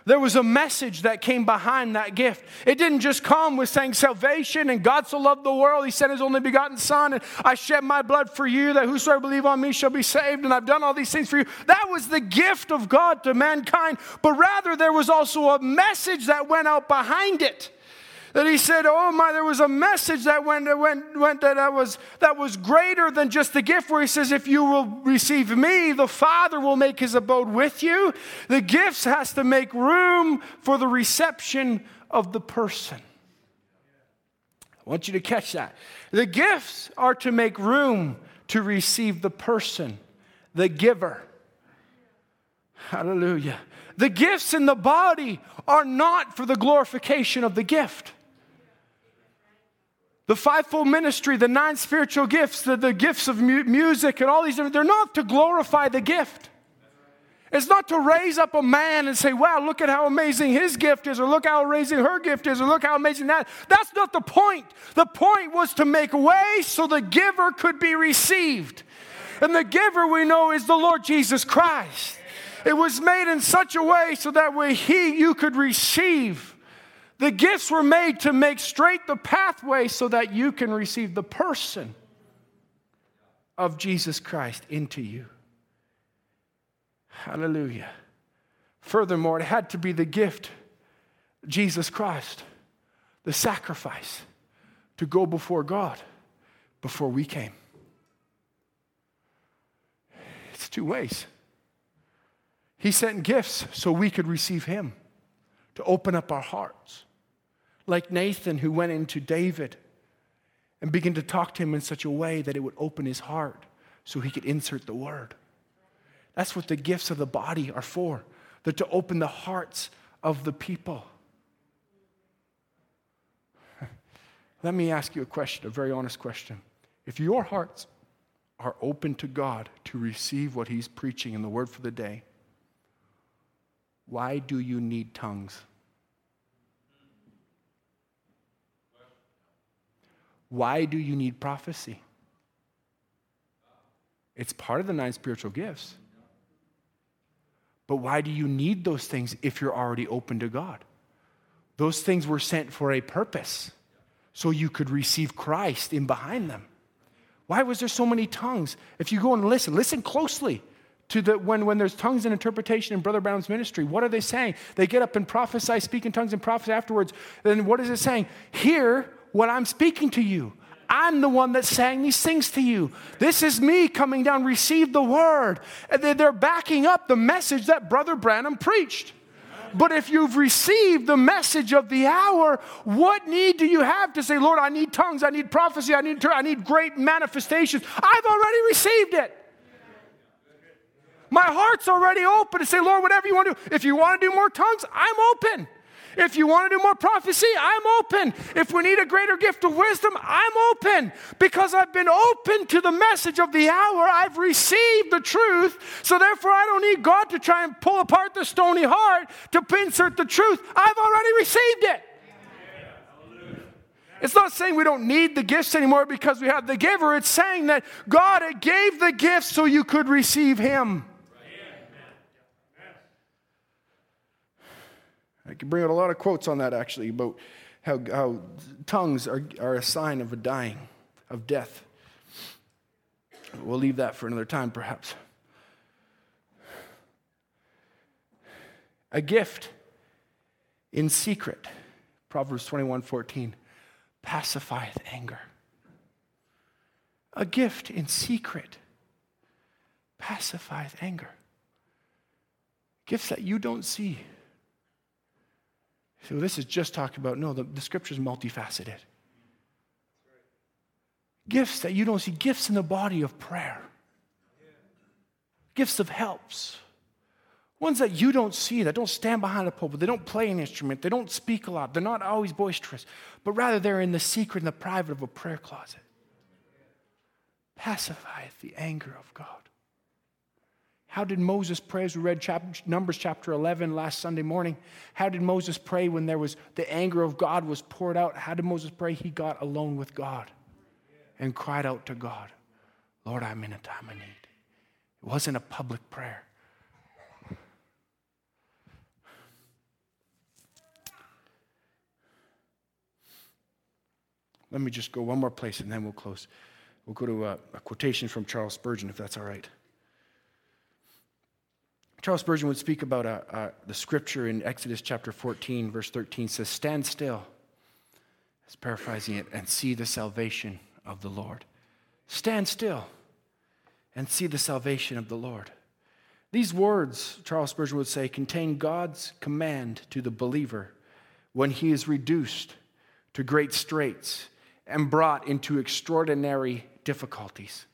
There was a message that came behind that gift. It didn't just come with saying salvation and God so loved the world, He sent His only begotten Son, and I shed my blood for you, that whosoever believe on me shall be saved, and I've done all these things for you. That was the gift of God to mankind. But rather, there was also a message that went out behind it that he said, Oh my, there was a message that went, went, went that, was, that was greater than just the gift, where he says, If you will receive me, the Father will make his abode with you. The gifts has to make room for the reception of the person. I want you to catch that. The gifts are to make room to receive the person, the giver. Hallelujah. The gifts in the body are not for the glorification of the gift. The fivefold ministry, the nine spiritual gifts, the, the gifts of mu- music, and all these, they're not to glorify the gift. It's not to raise up a man and say, wow, look at how amazing his gift is, or look how amazing her gift is, or look how amazing that. That's not the point. The point was to make way so the giver could be received. And the giver we know is the Lord Jesus Christ. It was made in such a way so that way he you could receive the gifts were made to make straight the pathway so that you can receive the person of Jesus Christ into you. Hallelujah. Furthermore, it had to be the gift, Jesus Christ, the sacrifice to go before God before we came. It's two ways. He sent gifts so we could receive Him, to open up our hearts like Nathan, who went into David and began to talk to him in such a way that it would open his heart so he could insert the word. That's what the gifts of the body are for. They're to open the hearts of the people. (laughs) Let me ask you a question, a very honest question. If your hearts are open to God to receive what He's preaching in the word for the day, why do you need tongues? Why do you need prophecy? It's part of the nine spiritual gifts. But why do you need those things if you're already open to God? Those things were sent for a purpose, so you could receive Christ in behind them. Why was there so many tongues? If you go and listen, listen closely to the when, when there's tongues and interpretation in Brother Branham's ministry. What are they saying? They get up and prophesy, speak in tongues and prophesy afterwards. Then what is it saying? Here, what I'm speaking to you. I'm the one that sang these things to you. This is me coming down, receive the word. And they're backing up the message that Brother Branham preached. But if you've received the message of the hour, what need do you have to say, Lord, I need tongues, I need prophecy, I need, I need great manifestations? I've already received it. My heart's already open to say, Lord, whatever you want to do. If you want to do more tongues, I'm open. If you want to do more prophecy, I'm open. If we need a greater gift of wisdom, I'm open because I've been open to the message of the hour. I've received the truth. So therefore, I don't need God to try and pull apart the stony heart to insert the truth. I've already received it. It's not saying we don't need the gifts anymore because we have the giver. It's saying that God gave the gifts so you could receive Him. I can bring out a lot of quotes on that actually about how, how tongues are, are a sign of a dying, of death. We'll leave that for another time, perhaps. A gift in secret, Proverbs 21 14, pacifieth anger. A gift in secret pacifieth anger. Gifts that you don't see so this is just talking about, no, the, the scripture is multifaceted. Gifts that you don't see, gifts in the body of prayer, gifts of helps. Ones that you don't see, that don't stand behind a pulpit, they don't play an instrument, they don't speak a lot, they're not always boisterous, but rather they're in the secret and the private of a prayer closet. Pacifieth the anger of God. How did Moses pray as we read Numbers chapter 11 last Sunday morning? How did Moses pray when there was the anger of God was poured out? How did Moses pray? He got alone with God and cried out to God, Lord, I'm in a time of need. It wasn't a public prayer. Let me just go one more place and then we'll close. We'll go to a, a quotation from Charles Spurgeon, if that's all right. Charles Spurgeon would speak about uh, uh, the scripture in Exodus chapter 14, verse 13 says, Stand still, it's paraphrasing it, and see the salvation of the Lord. Stand still and see the salvation of the Lord. These words, Charles Spurgeon would say, contain God's command to the believer when he is reduced to great straits and brought into extraordinary difficulties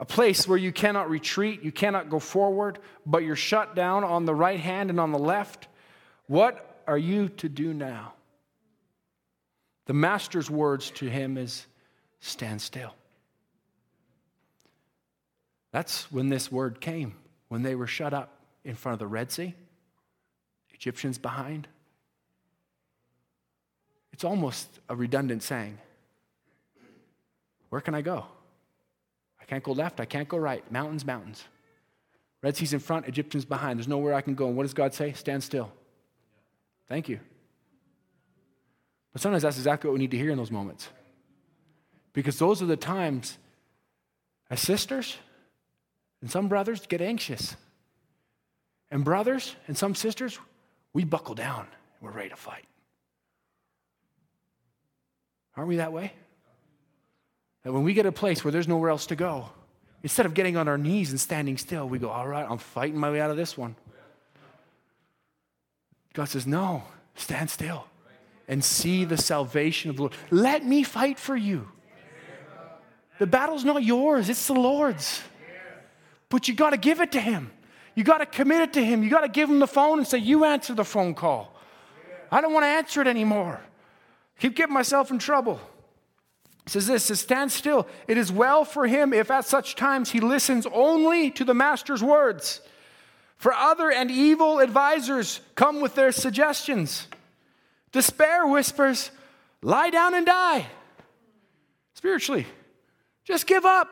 a place where you cannot retreat, you cannot go forward, but you're shut down on the right hand and on the left. What are you to do now? The master's words to him is stand still. That's when this word came, when they were shut up in front of the Red Sea, Egyptians behind. It's almost a redundant saying. Where can I go? Can't go left, I can't go right. Mountains, mountains. Red Sea's in front, Egyptians behind. There's nowhere I can go. And what does God say? Stand still. Thank you. But sometimes that's exactly what we need to hear in those moments. Because those are the times as sisters and some brothers get anxious. And brothers and some sisters, we buckle down. We're ready to fight. Aren't we that way? That when we get a place where there's nowhere else to go, instead of getting on our knees and standing still, we go, All right, I'm fighting my way out of this one. God says, No, stand still and see the salvation of the Lord. Let me fight for you. The battle's not yours, it's the Lord's. But you got to give it to Him. You got to commit it to Him. You got to give Him the phone and say, You answer the phone call. I don't want to answer it anymore. Keep getting myself in trouble says this says, Stand still. It is well for him if at such times he listens only to the master's words. For other and evil advisers come with their suggestions. Despair whispers, Lie down and die. Spiritually, just give up.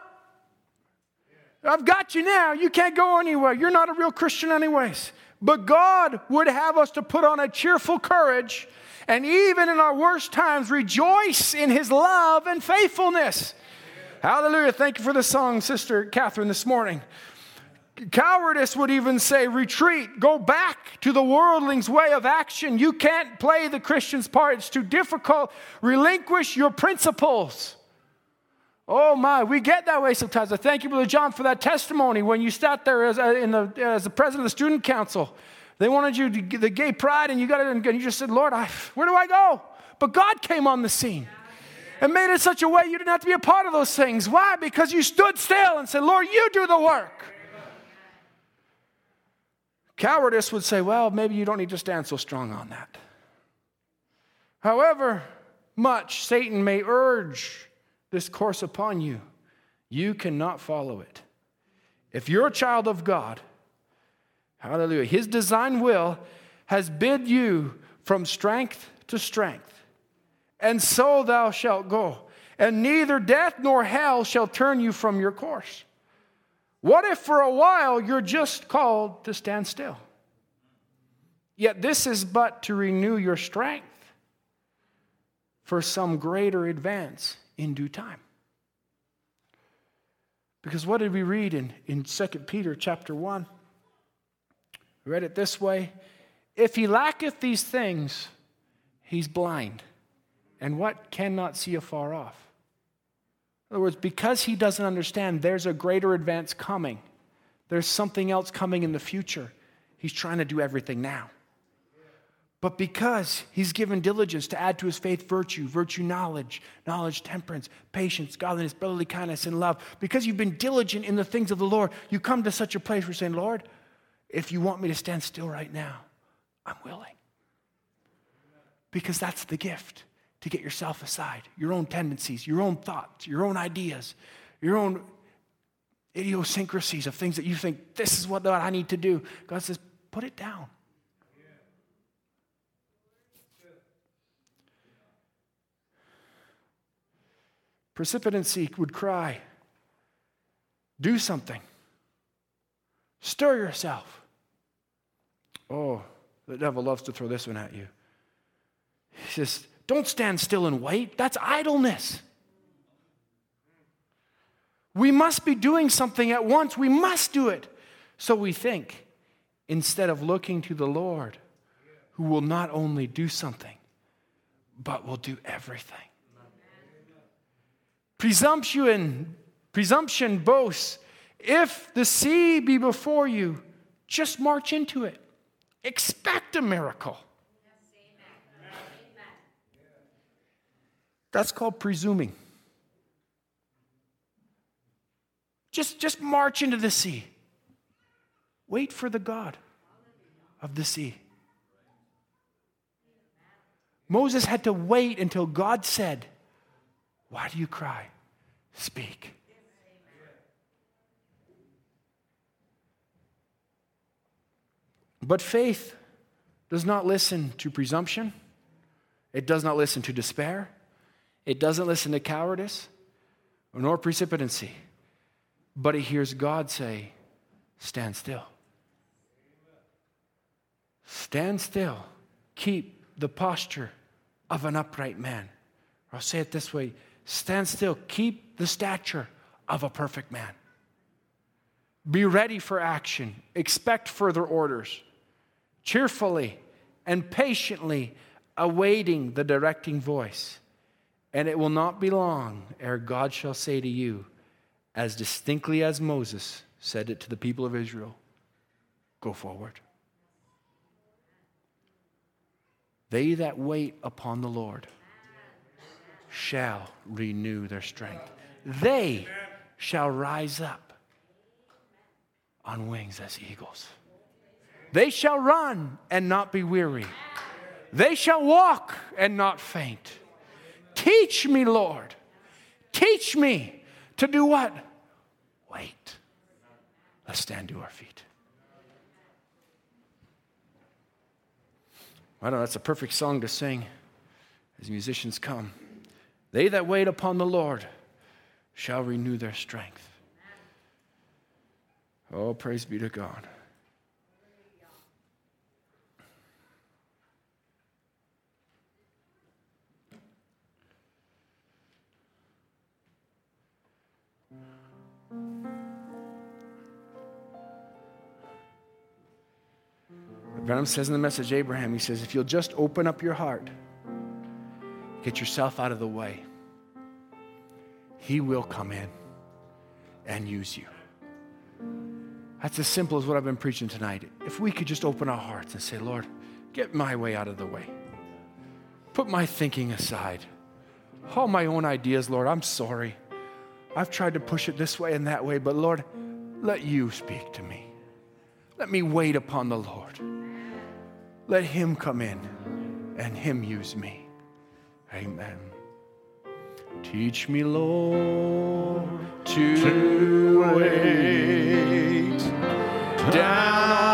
I've got you now. You can't go anywhere. You're not a real Christian, anyways. But God would have us to put on a cheerful courage and even in our worst times, rejoice in his love and faithfulness. Hallelujah. Thank you for the song, Sister Catherine, this morning. Cowardice would even say, retreat, go back to the worldling's way of action. You can't play the Christian's part, it's too difficult. Relinquish your principles. Oh my, we get that way sometimes. I thank you, Brother John, for that testimony when you sat there as, a, the, as the president of the student council. They wanted you to get the gay pride, and you got it, and you just said, Lord, I, where do I go? But God came on the scene and made it such a way you didn't have to be a part of those things. Why? Because you stood still and said, Lord, you do the work. Cowardice would say, well, maybe you don't need to stand so strong on that. However much Satan may urge this course upon you, you cannot follow it. If you're a child of God, hallelujah, his design will has bid you from strength to strength, and so thou shalt go, and neither death nor hell shall turn you from your course. What if for a while you're just called to stand still? Yet this is but to renew your strength for some greater advance in due time. Because what did we read in, in 2 Peter chapter 1? Read it this way If he lacketh these things, he's blind, and what cannot see afar off. In other words, because he doesn't understand, there's a greater advance coming. There's something else coming in the future. He's trying to do everything now. But because he's given diligence to add to his faith virtue, virtue knowledge, knowledge temperance, patience, godliness, brotherly kindness, and love, because you've been diligent in the things of the Lord, you come to such a place where you're saying, Lord, if you want me to stand still right now, I'm willing. Because that's the gift to get yourself aside, your own tendencies, your own thoughts, your own ideas, your own idiosyncrasies of things that you think, this is what I need to do. God says, put it down. Precipitancy would cry, Do something. Stir yourself. Oh, the devil loves to throw this one at you. He says, Don't stand still and wait. That's idleness. We must be doing something at once. We must do it. So we think, instead of looking to the Lord, who will not only do something, but will do everything. Presumption, presumption boasts. If the sea be before you, just march into it. Expect a miracle. That's called presuming. Just, just march into the sea. Wait for the God of the sea. Moses had to wait until God said, why do you cry? Speak. But faith does not listen to presumption. It does not listen to despair. It doesn't listen to cowardice nor precipitancy. But it hears God say, Stand still. Stand still. Keep the posture of an upright man. I'll say it this way Stand still. Keep the stature of a perfect man. Be ready for action. Expect further orders. Cheerfully and patiently awaiting the directing voice. And it will not be long ere God shall say to you, as distinctly as Moses said it to the people of Israel, Go forward. They that wait upon the Lord shall renew their strength. They shall rise up on wings as eagles. They shall run and not be weary. They shall walk and not faint. Teach me, Lord. Teach me to do what? Wait. Let's stand to our feet. I know that's a perfect song to sing as musicians come. They that wait upon the Lord shall renew their strength. Oh, praise be to God. Branham says in the message, Abraham, he says, if you'll just open up your heart, get yourself out of the way, he will come in and use you. That's as simple as what I've been preaching tonight. If we could just open our hearts and say, Lord, get my way out of the way, put my thinking aside, all my own ideas, Lord, I'm sorry. I've tried to push it this way and that way, but Lord, let you speak to me. Let me wait upon the Lord. Let Him come in and Him use me. Amen. Teach me, Lord, to wait down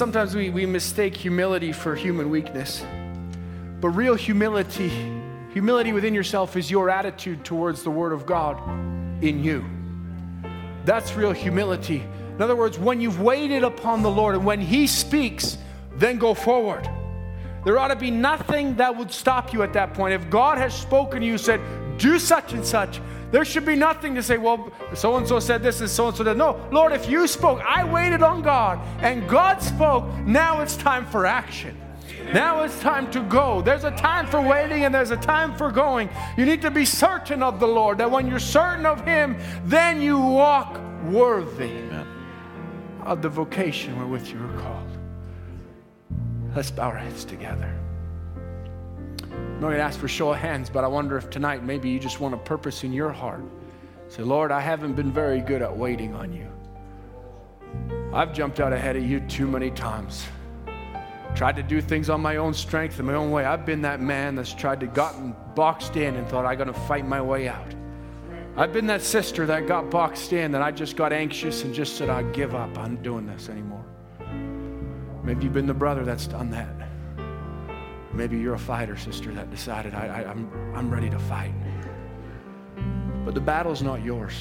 sometimes we, we mistake humility for human weakness. But real humility, humility within yourself is your attitude towards the Word of God in you. That's real humility. In other words, when you've waited upon the Lord and when He speaks, then go forward. There ought to be nothing that would stop you at that point. If God has spoken to you, said, do such and such, there should be nothing to say, well, so and so said this and so and so did. No, Lord, if you spoke, I waited on God and God spoke, now it's time for action. Now it's time to go. There's a time for waiting and there's a time for going. You need to be certain of the Lord, that when you're certain of Him, then you walk worthy of the vocation wherewith you are called. Let's bow our heads together. I'm not going to ask for show of hands, but I wonder if tonight maybe you just want a purpose in your heart. Say, Lord, I haven't been very good at waiting on you. I've jumped out ahead of you too many times. Tried to do things on my own strength and my own way. I've been that man that's tried to gotten boxed in and thought I got to fight my way out. I've been that sister that got boxed in that I just got anxious and just said, I give up. I'm doing this anymore. Maybe you've been the brother that's done that. Maybe you're a fighter, sister, that decided I, I, I'm, I'm ready to fight. But the battle's not yours.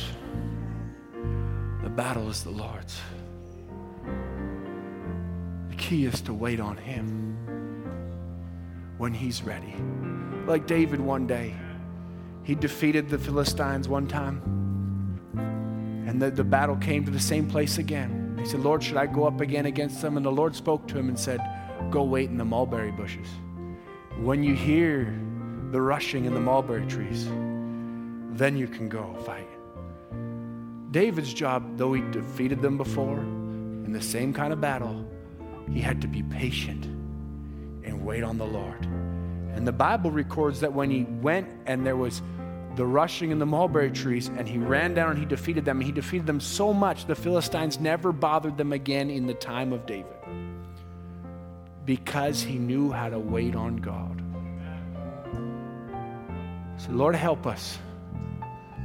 The battle is the Lord's. The key is to wait on Him when He's ready. Like David one day, he defeated the Philistines one time, and the, the battle came to the same place again. He said, Lord, should I go up again against them? And the Lord spoke to him and said, Go wait in the mulberry bushes. When you hear the rushing in the mulberry trees, then you can go fight. David's job, though he defeated them before in the same kind of battle, he had to be patient and wait on the Lord. And the Bible records that when he went and there was the rushing in the mulberry trees and he ran down and he defeated them, he defeated them so much the Philistines never bothered them again in the time of David because he knew how to wait on God. So, Lord, help us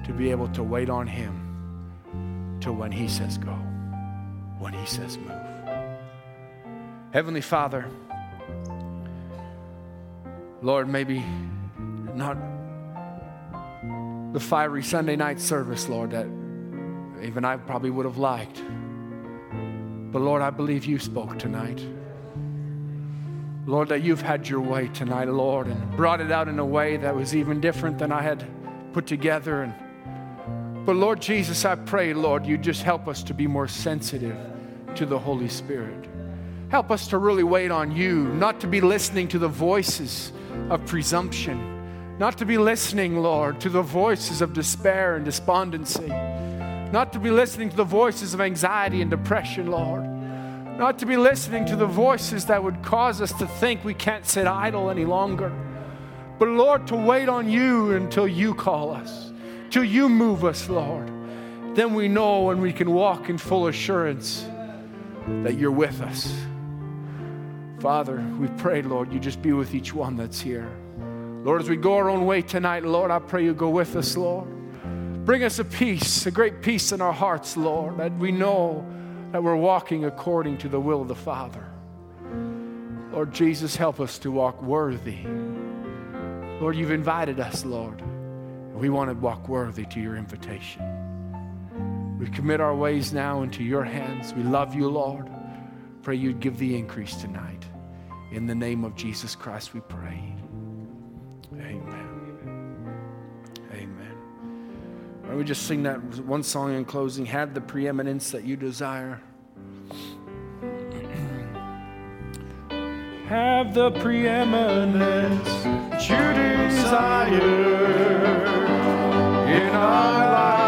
to be able to wait on him till when he says go, when he says move. Heavenly Father, Lord, maybe not the fiery Sunday night service, Lord, that even I probably would have liked. But Lord, I believe you spoke tonight. Lord, that you've had your way tonight, Lord, and brought it out in a way that was even different than I had put together. And but Lord Jesus, I pray, Lord, you just help us to be more sensitive to the Holy Spirit. Help us to really wait on you, not to be listening to the voices of presumption, not to be listening, Lord, to the voices of despair and despondency, not to be listening to the voices of anxiety and depression, Lord, not to be listening to the voices that would cause us to think we can't sit idle any longer, but Lord, to wait on you until you call us, till you move us, Lord. Then we know and we can walk in full assurance that you're with us. Father, we pray, Lord, you just be with each one that's here. Lord, as we go our own way tonight, Lord, I pray you go with us, Lord. Bring us a peace, a great peace in our hearts, Lord, that we know that we're walking according to the will of the Father. Lord Jesus, help us to walk worthy. Lord, you've invited us, Lord. And we want to walk worthy to your invitation. We commit our ways now into your hands. We love you, Lord. Pray you'd give the increase tonight. In the name of Jesus Christ, we pray. Why we just sing that one song in closing? Have the preeminence that you desire. (clears throat) Have the preeminence that you desire in our lives.